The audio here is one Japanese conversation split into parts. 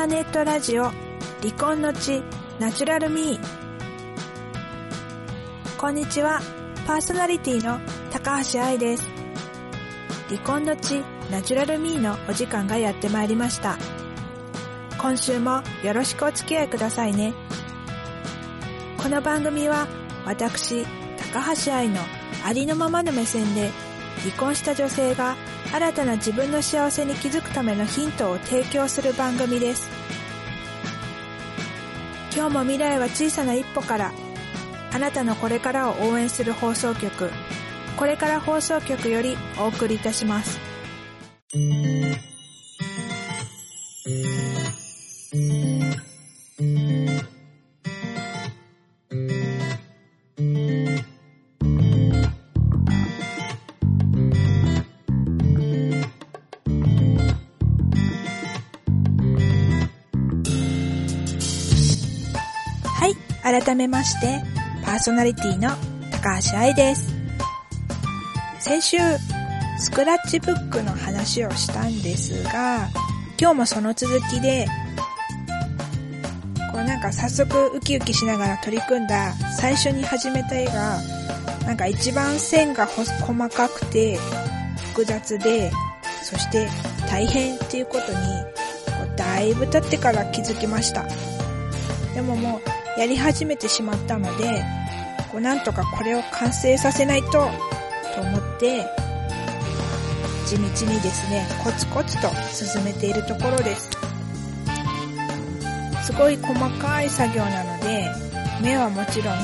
ターネットラジオ離婚の地ナチュラルミー。こんにちはパーソナリティの高橋愛です。離婚の地ナチュラルミーのお時間がやってまいりました。今週もよろしくお付き合いくださいね。この番組は私高橋愛のありのままの目線で離婚した女性が新たな自分の幸せに気づくためのヒントを提供する番組です。今日も未来は小さな一歩からあなたのこれからを応援する放送局これから放送局よりお送りいたします。改めましてパーソナリティの高橋愛です。先週スクラッチブックの話をしたんですが今日もその続きでこうなんか早速ウキウキしながら取り組んだ最初に始めた絵がなんか一番線が細かくて複雑でそして大変っていうことにだいぶ経ってから気づきました。でももうやり始めてしまったのでこうなんとかこれを完成させないとと思って地道にですねコツコツと進めているところです。すごい細かい作業なので目はもちろん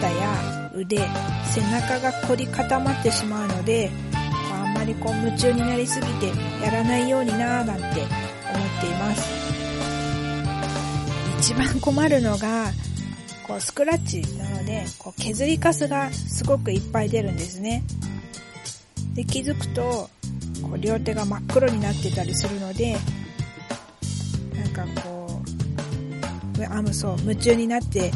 肩や腕背中が凝り固まってしまうのであんまりこう夢中になりすぎてやらないようになーなんて思っています。一番困るのがこうスクラッチなのでこう削りカスがすごくいっぱい出るんですね。で気づくとこう両手が真っ黒になってたりするのでなんかこうあもそう夢中になって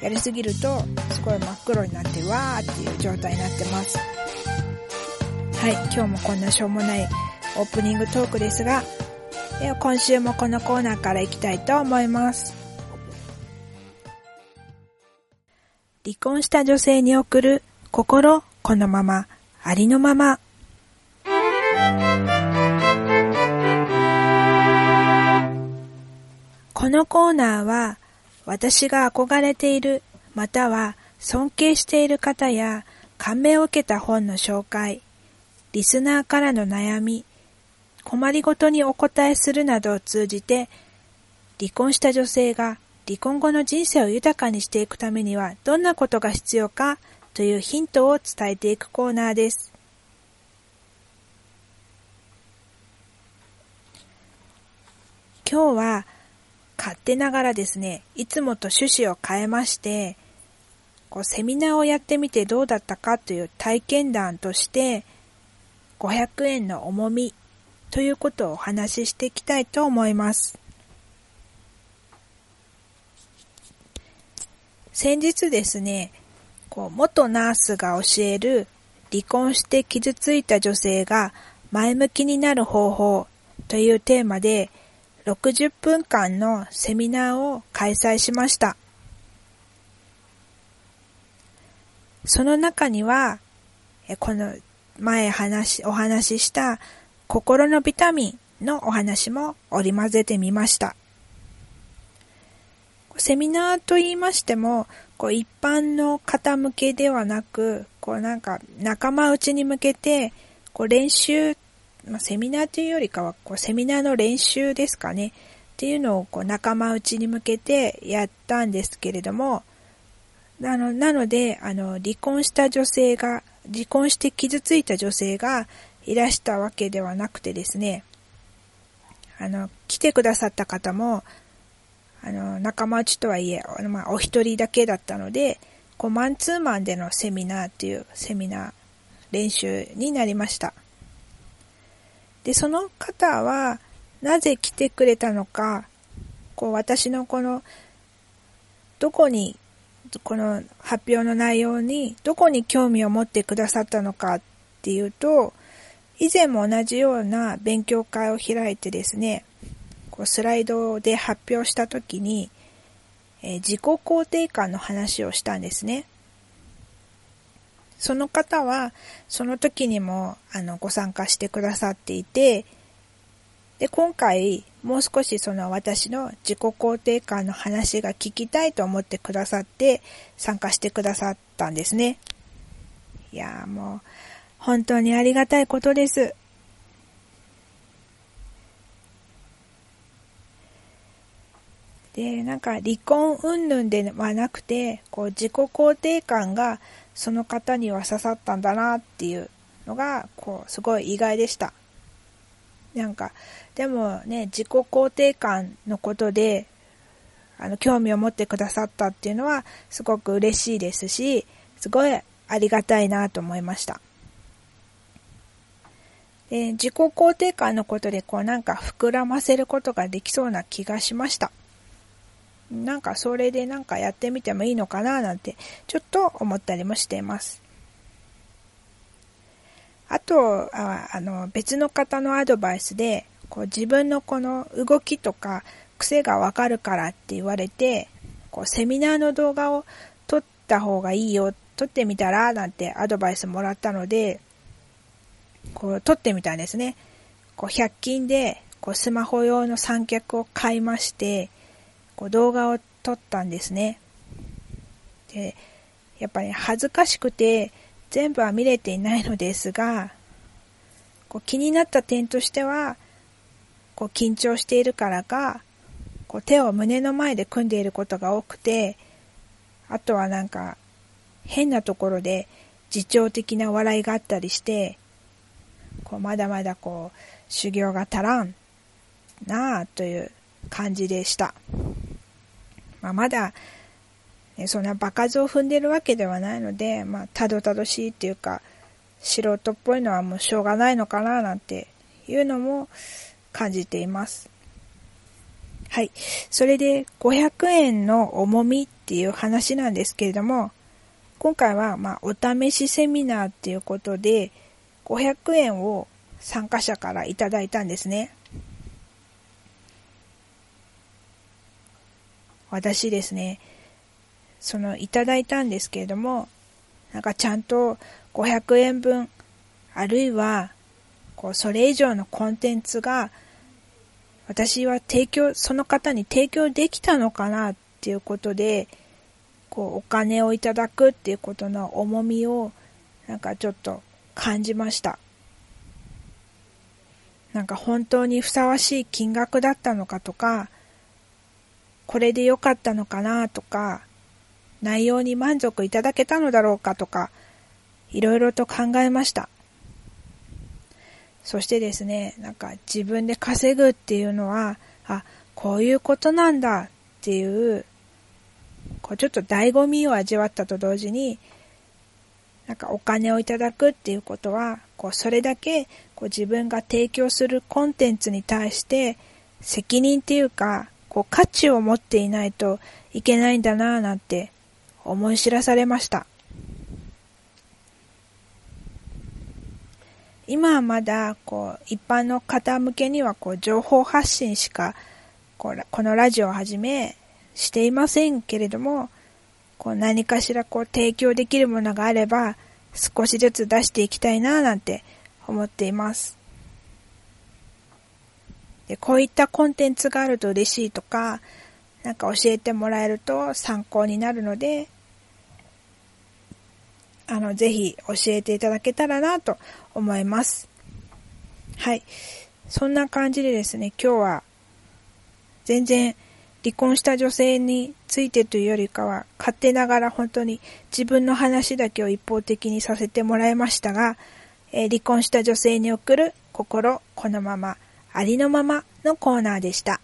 やりすぎるとすごい真っ黒になってわーっていう状態になってます。はい今日もこんなしょうもないオープニングトークですがでは今週もこのコーナーからいきたいと思います。離婚した女性に送る心このままありのまま。このコーナーは私が憧れているまたは尊敬している方や感銘を受けた本の紹介、リスナーからの悩み、困りごとにお答えするなどを通じて離婚した女性が離婚後の人生を豊かにしていくためにはどんなことが必要かというヒントを伝えていくコーナーです。今日は勝手ながらですね、いつもと趣旨を変えまして、こうセミナーをやってみてどうだったかという体験談として、500円の重みということをお話ししていきたいと思います。先日ですね、こう元ナースが教える離婚して傷ついた女性が前向きになる方法というテーマで60分間のセミナーを開催しました。その中には、この前話、お話しした心のビタミンのお話も織り交ぜてみました。セミナーと言いましても、こう一般の方向けではなく、こうなんか仲間内に向けて、こう練習、まあ、セミナーというよりかは、こうセミナーの練習ですかね。っていうのをこう仲間内に向けてやったんですけれども、なのなので、あの、離婚した女性が、離婚して傷ついた女性がいらしたわけではなくてですね、あの、来てくださった方も、あの、仲間内とはいえ、まあ、お一人だけだったので、こう、マンツーマンでのセミナーっていうセミナー、練習になりました。で、その方は、なぜ来てくれたのか、こう、私のこの、どこに、この発表の内容に、どこに興味を持ってくださったのかっていうと、以前も同じような勉強会を開いてですね、こうスライドで発表したときに、えー、自己肯定感の話をしたんですね。その方は、その時にも、あの、ご参加してくださっていて、で、今回、もう少しその私の自己肯定感の話が聞きたいと思ってくださって、参加してくださったんですね。いやもう、本当にありがたいことです。で、なんか離婚云々ではなくて、こう自己肯定感がその方には刺さったんだなっていうのが、こう、すごい意外でした。なんか、でもね、自己肯定感のことで、あの、興味を持ってくださったっていうのは、すごく嬉しいですし、すごいありがたいなと思いました。で、自己肯定感のことで、こうなんか膨らませることができそうな気がしました。なんかそれでなんかやってみてもいいのかななんてちょっと思ったりもしています。あと、ああの別の方のアドバイスでこう自分のこの動きとか癖がわかるからって言われてこうセミナーの動画を撮った方がいいよ撮ってみたらなんてアドバイスもらったのでこう撮ってみたんですね。こう100均でこうスマホ用の三脚を買いましてこう動画を撮ったんですね。で、やっぱり恥ずかしくて全部は見れていないのですが、こう気になった点としては、こう緊張しているからか、こう手を胸の前で組んでいることが多くて、あとはなんか変なところで自重的な笑いがあったりして、こうまだまだこう修行が足らんなあという感じでした。まあ、まだ、ね、そんな場数を踏んでるわけではないので、まあ、たどたどしいっていうか、素人っぽいのはもうしょうがないのかななんていうのも感じています。はい。それで500円の重みっていう話なんですけれども、今回はまお試しセミナーっていうことで500円を参加者からいただいたんですね。私ですね、そのいただいたんですけれども、なんかちゃんと500円分、あるいは、こう、それ以上のコンテンツが、私は提供、その方に提供できたのかなっていうことで、こう、お金をいただくっていうことの重みを、なんかちょっと感じました。なんか本当にふさわしい金額だったのかとか、これで良かったのかなとか、内容に満足いただけたのだろうかとか、いろいろと考えました。そしてですね、なんか自分で稼ぐっていうのは、あ、こういうことなんだっていう、こうちょっと醍醐味を味わったと同時に、なんかお金をいただくっていうことは、こうそれだけこう自分が提供するコンテンツに対して責任っていうか、こう価値を持っていないといけないんだなぁなんて思い知らされました。今はまだこう一般の方向けにはこう情報発信しかここのラジオをはじめしていませんけれどもこう何かしらこう提供できるものがあれば少しずつ出していきたいななんて思っています。で、こういったコンテンツがあると嬉しいとか、なんか教えてもらえると参考になるので、あの、ぜひ教えていただけたらなと思います。はい。そんな感じでですね、今日は全然離婚した女性についてというよりかは、勝手ながら本当に自分の話だけを一方的にさせてもらいましたが、えー、離婚した女性に送る心このままありのままのコーナーでした。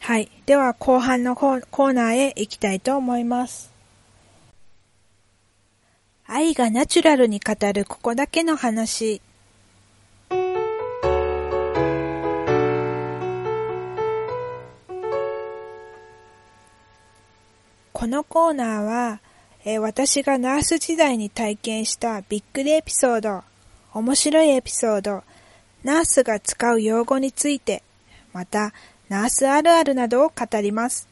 はい。では後半のコーナーへ行きたいと思います。愛がナチュラルに語るここだけの話。このコーナーは、えー、私がナース時代に体験したびっくりエピソード、面白いエピソード、ナースが使う用語について、またナースあるあるなどを語ります。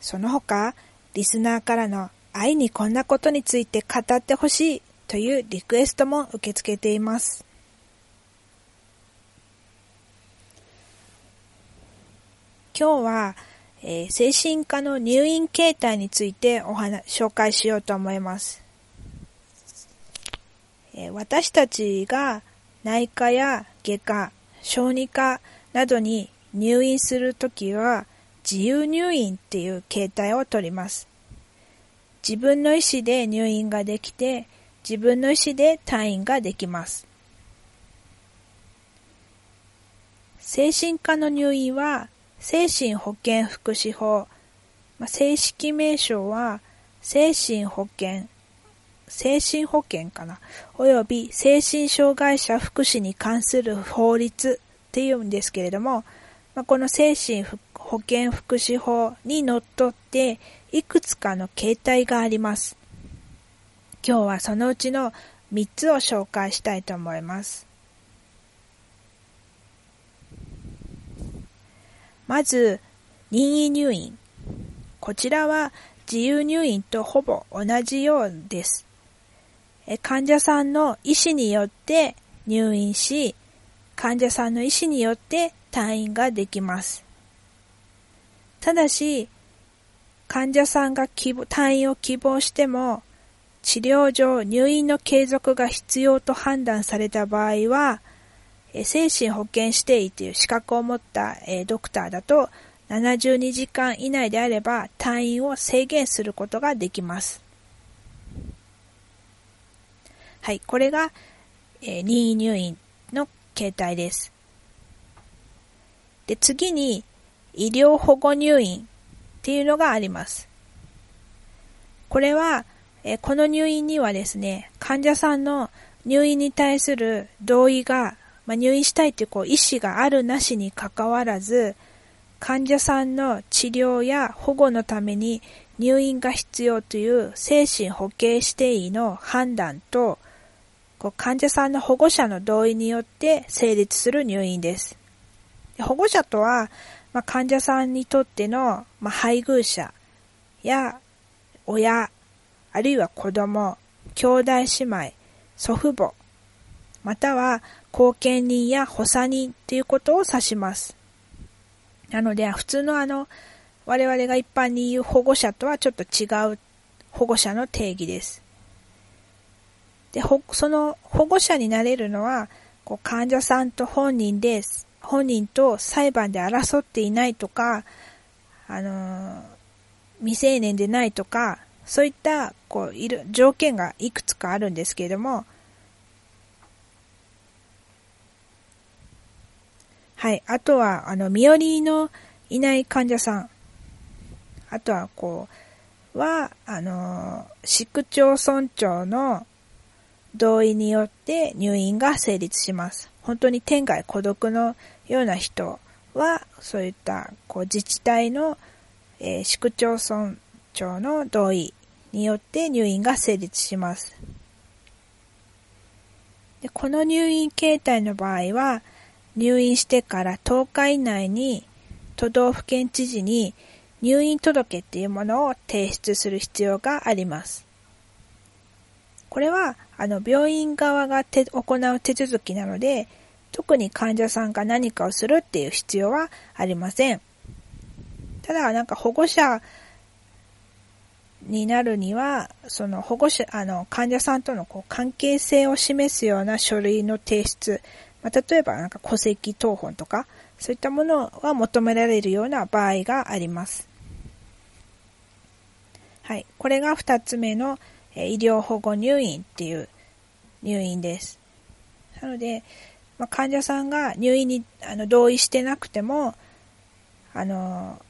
その他、リスナーからの愛にこんなことについて語ってほしいというリクエストも受け付けています。今日は、えー、精神科の入院形態についてお話、紹介しようと思います。えー、私たちが内科や外科、小児科などに入院するときは自由入院っていう形態をとります。自分の意思で入院ができて、自分の意思で退院ができます。精神科の入院は、精神保健福祉法、正式名称は、精神保健、精神保健かな、および精神障害者福祉に関する法律っていうんですけれども、まあ、この精神保健福祉法にのっとっていくつかの形態があります。今日はそのうちの3つを紹介したいと思います。まず、任意入院。こちらは自由入院とほぼ同じようです。患者さんの意思によって入院し、患者さんの意思によって退院ができます。ただし、患者さんが退院を希望しても、治療上入院の継続が必要と判断された場合は、精神保健指定医という資格を持ったドクターだと、72時間以内であれば退院を制限することができます。はい、これがえ、任意入院の形態です。で、次に、医療保護入院っていうのがあります。これは、えこの入院にはですね、患者さんの入院に対する同意が、まあ、入院したいというこう意思があるなしにかかわらず、患者さんの治療や保護のために入院が必要という精神保健指定医の判断と、こう患者さんの保護者の同意によって成立する入院です。保護者とは、まあ、患者さんにとっての、まあ、配偶者や親、あるいは子供、兄弟姉妹、祖父母、または後見人や補佐人ということを指します。なので、普通のあの、我々が一般に言う保護者とはちょっと違う保護者の定義です。で、その保護者になれるのは、こう患者さんと本人です。本人と裁判で争っていないとか、あのー、未成年でないとか、そういった、こう、いる、条件がいくつかあるんですけれども、はい。あとは、あの、身寄りのいない患者さん。あとは、こう、は、あの、市区町村長の同意によって入院が成立します。本当に天涯孤独のような人は、そういったこう自治体の、えー、市区町村長の同意によって入院が成立します。でこの入院形態の場合は、入院してから10日以内に都道府県知事に入院届っていうものを提出する必要があります。これは、あの、病院側が行う手続きなので、特に患者さんが何かをするっていう必要はありません。ただ、なんか保護者になるには、その保護者、あの、患者さんとのこう関係性を示すような書類の提出、まあ、例えばなんか戸籍謄本とか、そういったものが求められるような場合があります。はい。これが二つ目の医療保護入院っていう入院です。なので、まあ、患者さんが入院にあの同意してなくても、あの、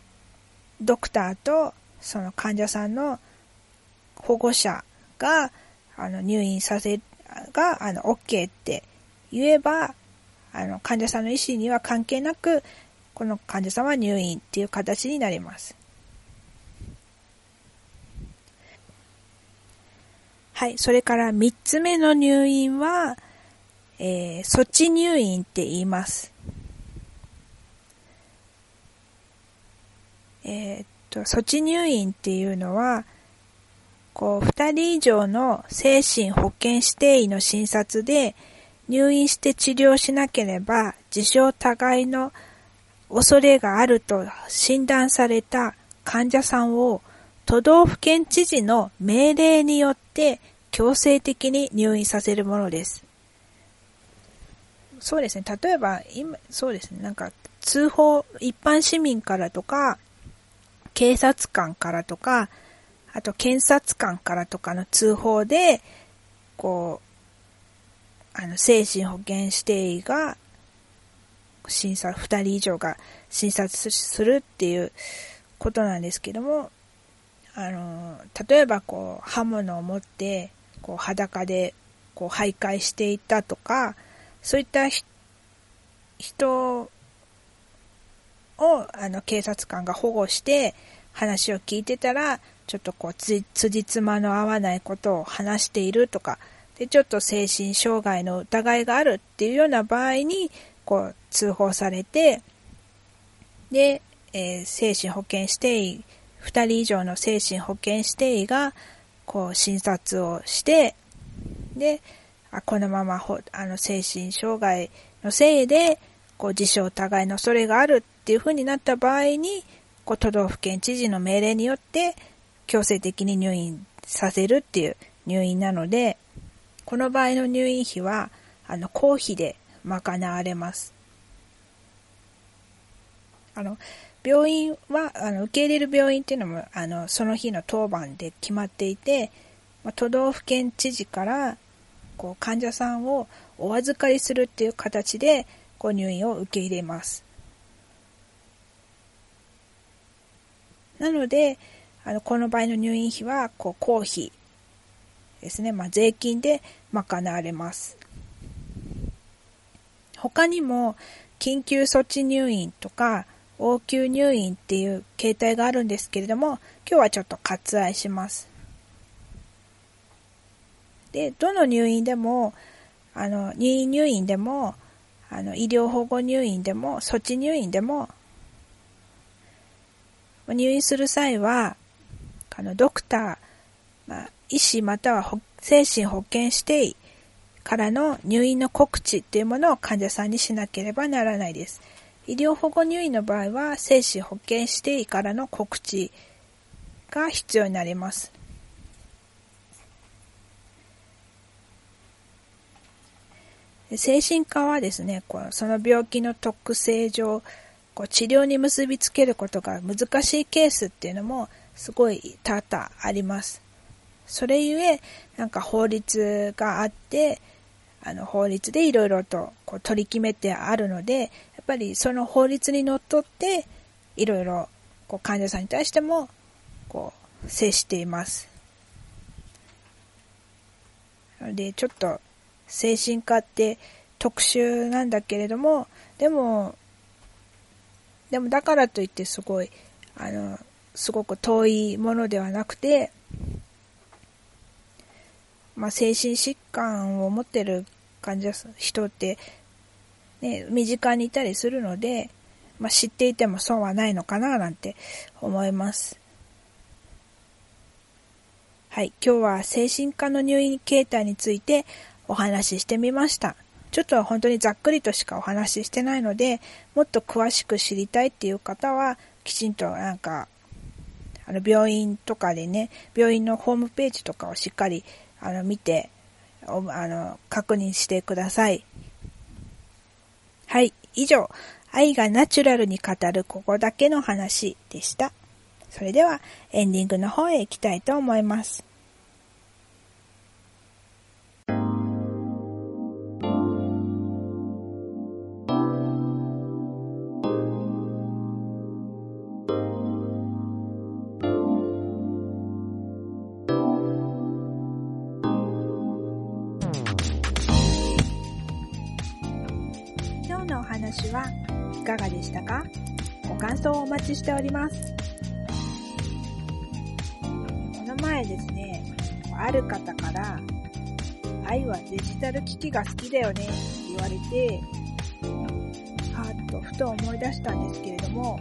ドクターとその患者さんの保護者が、あの、入院させ、が、あの、OK って言えば、あの、患者さんの意思には関係なく、この患者さんは入院っていう形になります。はい。それから三つ目の入院は、えー、措置入院って言います。えー、っと、措置入院っていうのは、こう、二人以上の精神保健指定医の診察で入院して治療しなければ自傷互いの恐れがあると診断された患者さんを都道府県知事の命令によって強制的に入院させるものです。そうですね。例えば、今、そうですね。なんか、通報、一般市民からとか、警察官からとか、あと検察官からとかの通報で、こう、あの、精神保健指定医が、審査、二人以上が診察するっていうことなんですけども、あの、例えばこう、刃物を持って、こう、裸で、こう、徘徊していたとか、そういった人を、あの、警察官が保護して話を聞いてたら、ちょっとこう、つ、辻褄の合わないことを話しているとか、で、ちょっと精神障害の疑いがあるっていうような場合に、こう、通報されて、で、えー、精神保健指定医、2人以上の精神保健指定医が、こう、診察をして、で、あこのままほ、あの、精神障害のせいで、こう、自傷互いの恐れがあるっていう風になった場合に、こう、都道府県知事の命令によって、強制的に入院させるっていう入院なので、この場合の入院費は、あの、公費で賄われます。あの、病院は、あの、受け入れる病院っていうのも、あの、その日の当番で決まっていて、まあ、都道府県知事から、こう、患者さんをお預かりするっていう形で、こう、入院を受け入れます。なので、あの、この場合の入院費は、こう、公費ですね。まあ、税金で賄われます。他にも、緊急措置入院とか、応急入院っていう形態があるんですけれども、今日はちょっと割愛します。で、どの入院でも、あの、任意入院でも、あの、医療保護入院でも、措置入院でも、入院する際は、あの、ドクター、まあ、医師または精神保健指定医からの入院の告知っていうものを患者さんにしなければならないです。医療保護入院の場合は、精神保健指定医からの告知が必要になります。精神科はですね、こその病気の特性上、こう治療に結びつけることが難しいケースっていうのもすごい多々あります。それゆえ、なんか法律があって、あの法律でいろいろとこう取り決めてあるので、やっぱりその法律にのっとって、いろいろこう患者さんに対しても、こう、接しています。で、ちょっと精神科って特殊なんだけれども、でも、でもだからといってすごい、あの、すごく遠いものではなくて、まあ、精神疾患を持ってる患者人って、ね、身近にいたりするので、まあ、知っていても損はないのかななんて思います。はい、今日は精神科の入院形態についてお話ししてみました。ちょっと本当にざっくりとしかお話ししてないので、もっと詳しく知りたいっていう方は、きちんとなんか、あの病院とかでね、病院のホームページとかをしっかりあの、見て、あの、確認してください。以上、愛がナチュラルに語るここだけの話でした。それでは、エンディングの方へ行きたいと思います。ちしております。この前ですね、ある方から、愛はデジタル機器が好きだよねって言われて、はーっとふと思い出したんですけれども、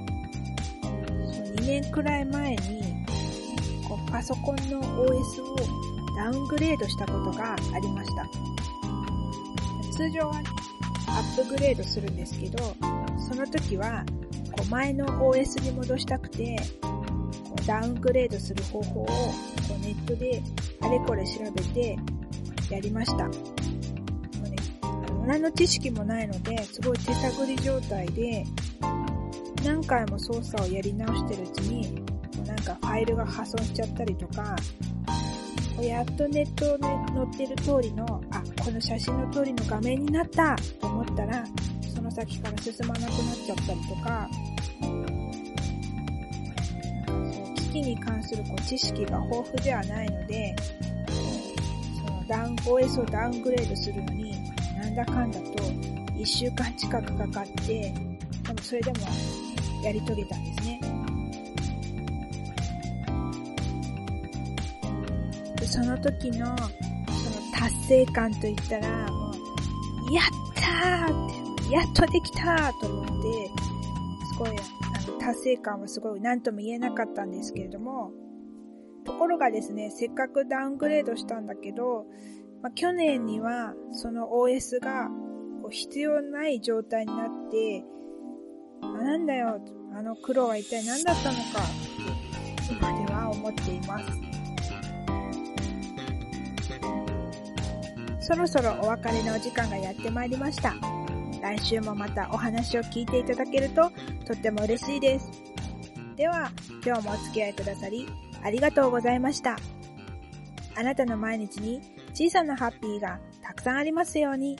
2年くらい前に、こうパソコンの OS をダウングレードしたことがありました。通常は、アップグレードするんですけど、その時は、こう前の OS に戻したくて、ダウングレードする方法をこうネットであれこれ調べてやりました。もうね、の何の知識もないので、すごい手探り状態で、何回も操作をやり直してるうちに、なんかファイルが破損しちゃったりとか、やっとネットに載ってる通りの、あ、この写真の通りの画面になったと思ったら、先から進まなくなっちゃったりとか、危機に関するこう知識が豊富ではないので、そのダウン、OS をダウングレードするのに、なんだかんだと1週間近くかかって、でもそれでもやり遂げたんですね。でその時の、その達成感といったら、もう、やったー、やっとできたと思って、すごい、あの、達成感はすごい何とも言えなかったんですけれども、ところがですね、せっかくダウングレードしたんだけど、まあ、去年にはその OS がこう必要ない状態になって、あ、なんだよ、あの苦労は一体何だったのか、今では思っています。そろそろお別れのお時間がやってまいりました。来週もまたお話を聞いていただけるととっても嬉しいです。では、今日もお付き合いくださりありがとうございました。あなたの毎日に小さなハッピーがたくさんありますように。